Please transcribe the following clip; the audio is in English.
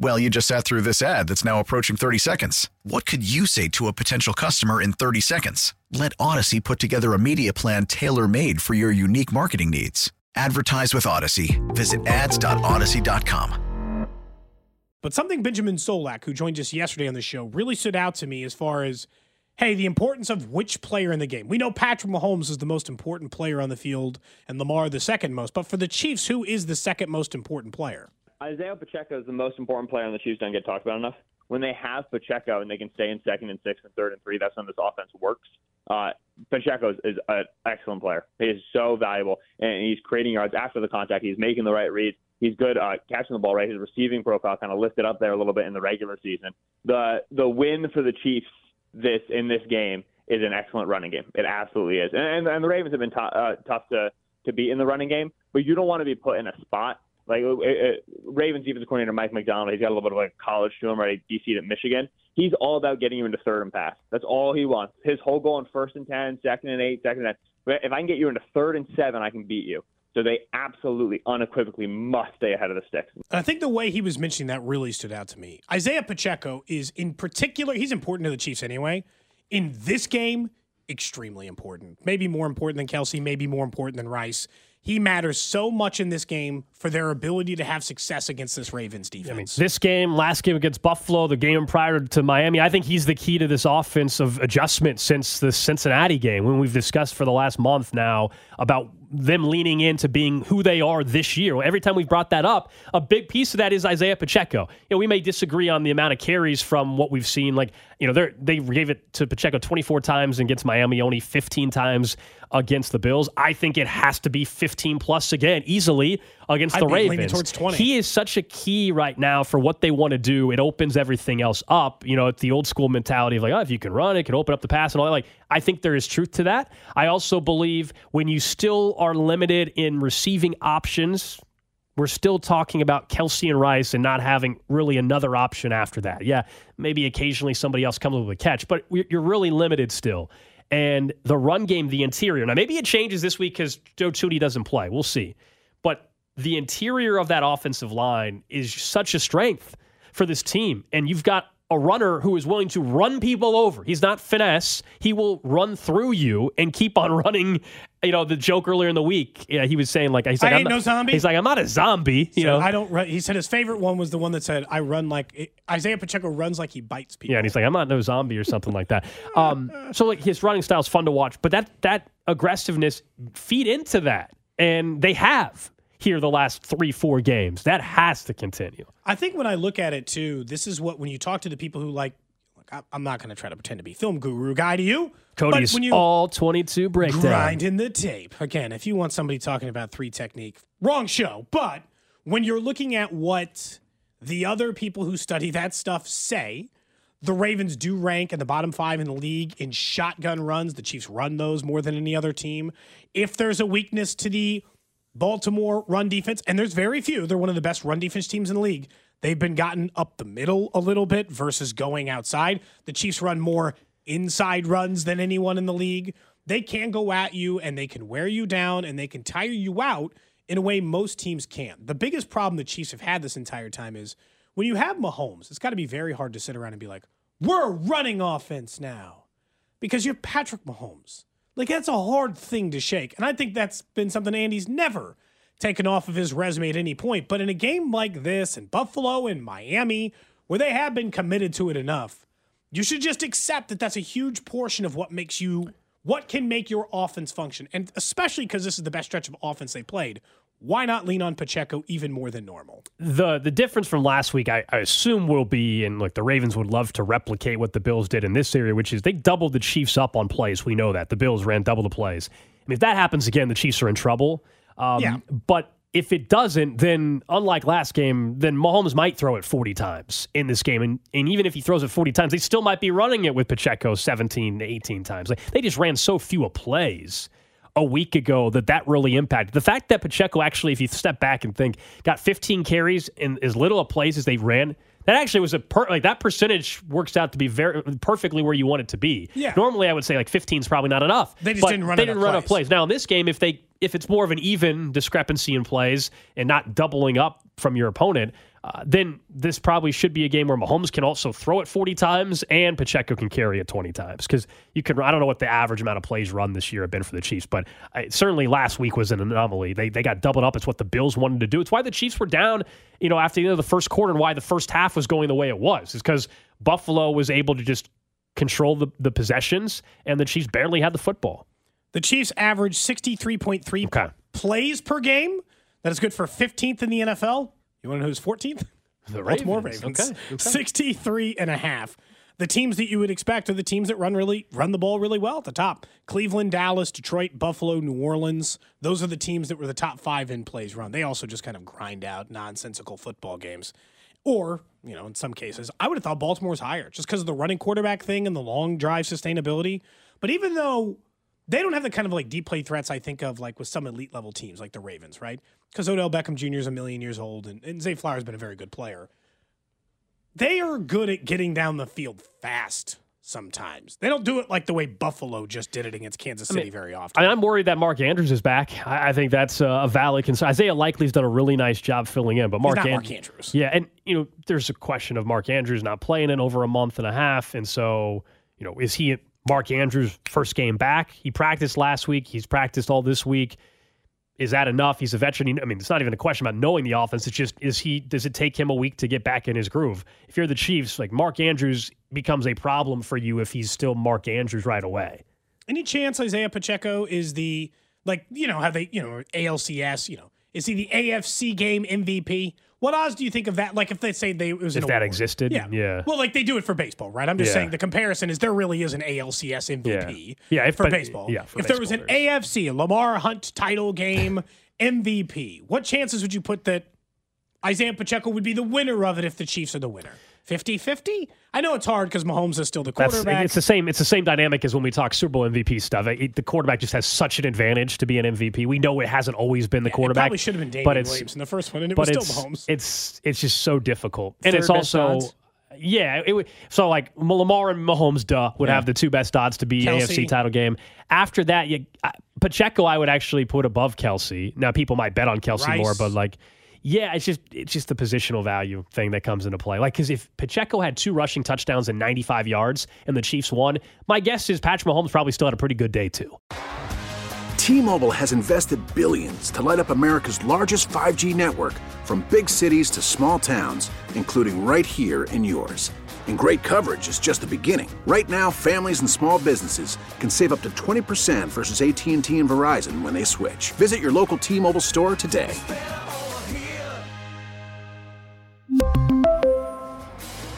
Well, you just sat through this ad that's now approaching 30 seconds. What could you say to a potential customer in 30 seconds? Let Odyssey put together a media plan tailor made for your unique marketing needs. Advertise with Odyssey. Visit ads.odyssey.com. But something Benjamin Solak, who joined us yesterday on the show, really stood out to me as far as, hey, the importance of which player in the game. We know Patrick Mahomes is the most important player on the field and Lamar the second most. But for the Chiefs, who is the second most important player? Isiah Pacheco is the most important player on the Chiefs. Don't get talked about enough. When they have Pacheco and they can stay in second and six and third and three, that's when this offense works. Uh, Pacheco is, is an excellent player. He is so valuable, and he's creating yards after the contact. He's making the right reads. He's good uh, catching the ball. Right, his receiving profile kind of lifted up there a little bit in the regular season. The the win for the Chiefs this in this game is an excellent running game. It absolutely is, and and, and the Ravens have been t- uh, tough to to beat in the running game, but you don't want to be put in a spot like it, it, Ravens defensive coordinator Mike Macdonald, he's got a little bit of like college to him, right? DC at Michigan. He's all about getting you into third and pass. That's all he wants. His whole goal in first and ten, second and eight, second and ten. If I can get you into third and seven, I can beat you. So they absolutely, unequivocally must stay ahead of the sticks. I think the way he was mentioning that really stood out to me. Isiah Pacheco is in particular, he's important to the Chiefs anyway. In this game, extremely important. Maybe more important than Kelce, maybe more important than Rice. He matters so much in this game for their ability to have success against this Ravens defense. I mean, this game, last game against Buffalo, the game prior to Miami, I think he's the key to this offensive adjustment since the Cincinnati game when we've discussed for the last month now about them leaning into being who they are this year. Every time we've brought that up, a big piece of that is Isiah Pacheco. You know, we may disagree on the amount of carries from what we've seen. Like, you know, they gave it to Pacheco 24 times against Miami, only 15 times against the Bills. I think it has to be 15 plus again, easily against I'd the Ravens. Towards 20. He is such a key right now for what they want to do. It opens everything else up. You know, it's the old school mentality of like, oh, if you can run, it can open up the pass and all that. Like, I think there is truth to that. I also believe when you still are limited in receiving options, we're still talking about Kelce and Rice and not having really another option after that. Yeah, maybe occasionally somebody else comes with a catch, but you're really limited still. And the run game, the interior. Now, maybe it changes this week because Joe Thuney doesn't play. We'll see. But the interior of that offensive line is such a strength for this team. And you've got a runner who is willing to run people over. He's not finesse. He will run through you and keep on running. You know, the joke earlier in the week, yeah, he was saying like, he's like, I I'm ain't not, no zombie. He's like, I'm not a zombie. You So know, I don't. Run, he said his favorite one was the one that said, "I run like Isiah Pacheco runs like he bites people." Yeah, and he's like, I'm not no zombie or something like that. Um, so like his running style is fun to watch, but that that aggressiveness feed into that, and they have here the last three four games. That has to continue. I think when I look at it too, this is what when you talk to the people who like. I'm not going to try to pretend to be film guru guy to you. Cody's when you all 22 breakdown. grinding the tape again, if you want somebody talking about three technique, wrong show. But when you're looking at what the other people who study that stuff say, the Ravens do rank in the bottom five in the league in shotgun runs. The Chiefs run those more than any other team. If there's a weakness to the Baltimore run defense, and there's very few, they're one of the best run defense teams in the league. They've been gotten up the middle a little bit versus going outside. The Chiefs run more inside runs than anyone in the league. They can go at you and they can wear you down and they can tire you out in a way most teams can't. The biggest problem the Chiefs have had this entire time is when you have Mahomes, it's got to be very hard to sit around and be like, we're running offense now because you have Patrick Mahomes. Like, that's a hard thing to shake. And I think that's been something Andy's never taken off of his resume at any point. But in a game like this, in Buffalo and Miami, where they have been committed to it enough, you should just accept that that's a huge portion of what makes you, what can make your offense function. And especially because this is the best stretch of offense they played. Why not lean on Pacheco even more than normal? The the difference from last week, I, I assume, will be, and look, the Ravens would love to replicate what the Bills did in this area, which is they doubled the Chiefs up on plays. We know that the Bills ran double the plays. I mean, if that happens again, the Chiefs are in trouble. Um, Yeah. But if it doesn't, then unlike last game, then Mahomes might throw it 40 times in this game. And, and even if he throws it 40 times, they still might be running it with Pacheco 17 to 18 times. Like, they just ran so few of plays a week ago that that really impacted. The fact that Pacheco actually, if you step back and think, got 15 carries in as little of plays as they ran, that actually was a per, like that percentage works out to be very perfectly where you want it to be. Yeah. Normally, I would say like 15 is probably not enough. They just but didn't run They didn't run plays. plays. Now in this game, if they if it's more of an even discrepancy in plays and not doubling up from your opponent, uh, then this probably should be a game where Mahomes can also throw it 40 times and Pacheco can carry it 20 times because you can. I don't know what the average amount of plays run this year have been for the Chiefs, but I, certainly last week was an anomaly. They they got doubled up. It's what the Bills wanted to do. It's why the Chiefs were down, you know, after the end of the first quarter, and why the first half was going the way it was. Is because Buffalo was able to just control the, the possessions, and the Chiefs barely had the football. The Chiefs average 63.3 Okay. plays per game. That is good for 15th in the NFL. You want to know who's 14th? The Baltimore Ravens. Ravens. Okay, okay. 63 and a half. The teams that you would expect are the teams that run really run the ball really well at the top. Cleveland, Dallas, Detroit, Buffalo, New Orleans. Those are the teams that were the top 5 in plays run. They also just kind of grind out nonsensical football games. Or, you know, in some cases, I would have thought Baltimore's higher just because of the running quarterback thing and the long drive sustainability. But even though they don't have the kind of like deep play threats I think of like with some elite level teams like the Ravens, right? Because Odell Beckham Jr. is a million years old and, and Zay Flowers has been a very good player. They are good at getting down the field fast sometimes. They don't do it like the way Buffalo just did it against Kansas City very often. I mean, I'm worried that Mark Andrews is back. I, I think that's a, a valid concern. Isaiah Likely's done a really nice job filling in, but Mark, not An- Mark Andrews. Yeah, and you know, there's a question of Mark Andrews not playing in over a month and a half, and so you know, is he Mark Andrews' first game back? He practiced last week. He's practiced all this week. Is that enough? He's a veteran. I mean, it's not even a question about knowing the offense. It's just is he? Does it take him a week to get back in his groove? If you're the Chiefs, like Mark Andrews becomes a problem for you if he's still Mark Andrews right away. Any chance Isiah Pacheco is the like you know how they you know ALCS you know is he the AFC game MVP? What odds do you think of that? Like if they say they it was an If that award. existed, yeah, yeah. Well, like they do it for baseball, right? I'm just Yeah. saying the comparison is there really is an ALCS MVP. Yeah, if- for but- baseball. yeah, for if there was an baseball, AFC Lamar Hunt title game MVP, what chances would you put that Isiah Pacheco would be the winner of it if the Chiefs are the winner? 50-50? I know it's hard because Mahomes is still the That's quarterback. it's the same. It's the same dynamic as when we talk Super Bowl MVP stuff. It- the quarterback just has such an advantage to be an MVP. We know it hasn't always been the It quarterback. probably should have been Damien but it's, Williams in the first one, and it but was still Mahomes. It's it's just so difficult, and Third it's also. odds? Yeah, it, would- so like Lamar and Mahomes, duh, would Yeah. have the two best odds to be Kelce. AFC title game. After that, you, uh, Pacheco, I would actually put above Kelce. Now, people might bet on Kelce Rice. more, but like, yeah, it's just it's just the positional value thing that comes into play. Like, because if Pacheco had two rushing touchdowns and 95 yards, and the Chiefs won, my guess is Patrick Mahomes probably still had a pretty good day too. T-Mobile has invested billions to light up America's largest 5G network from big cities to small towns, including right here in yours. And great coverage is just the beginning. Right now, families and small businesses can save up to 20% versus AT&T and Verizon when they switch. Visit your local T-Mobile store today.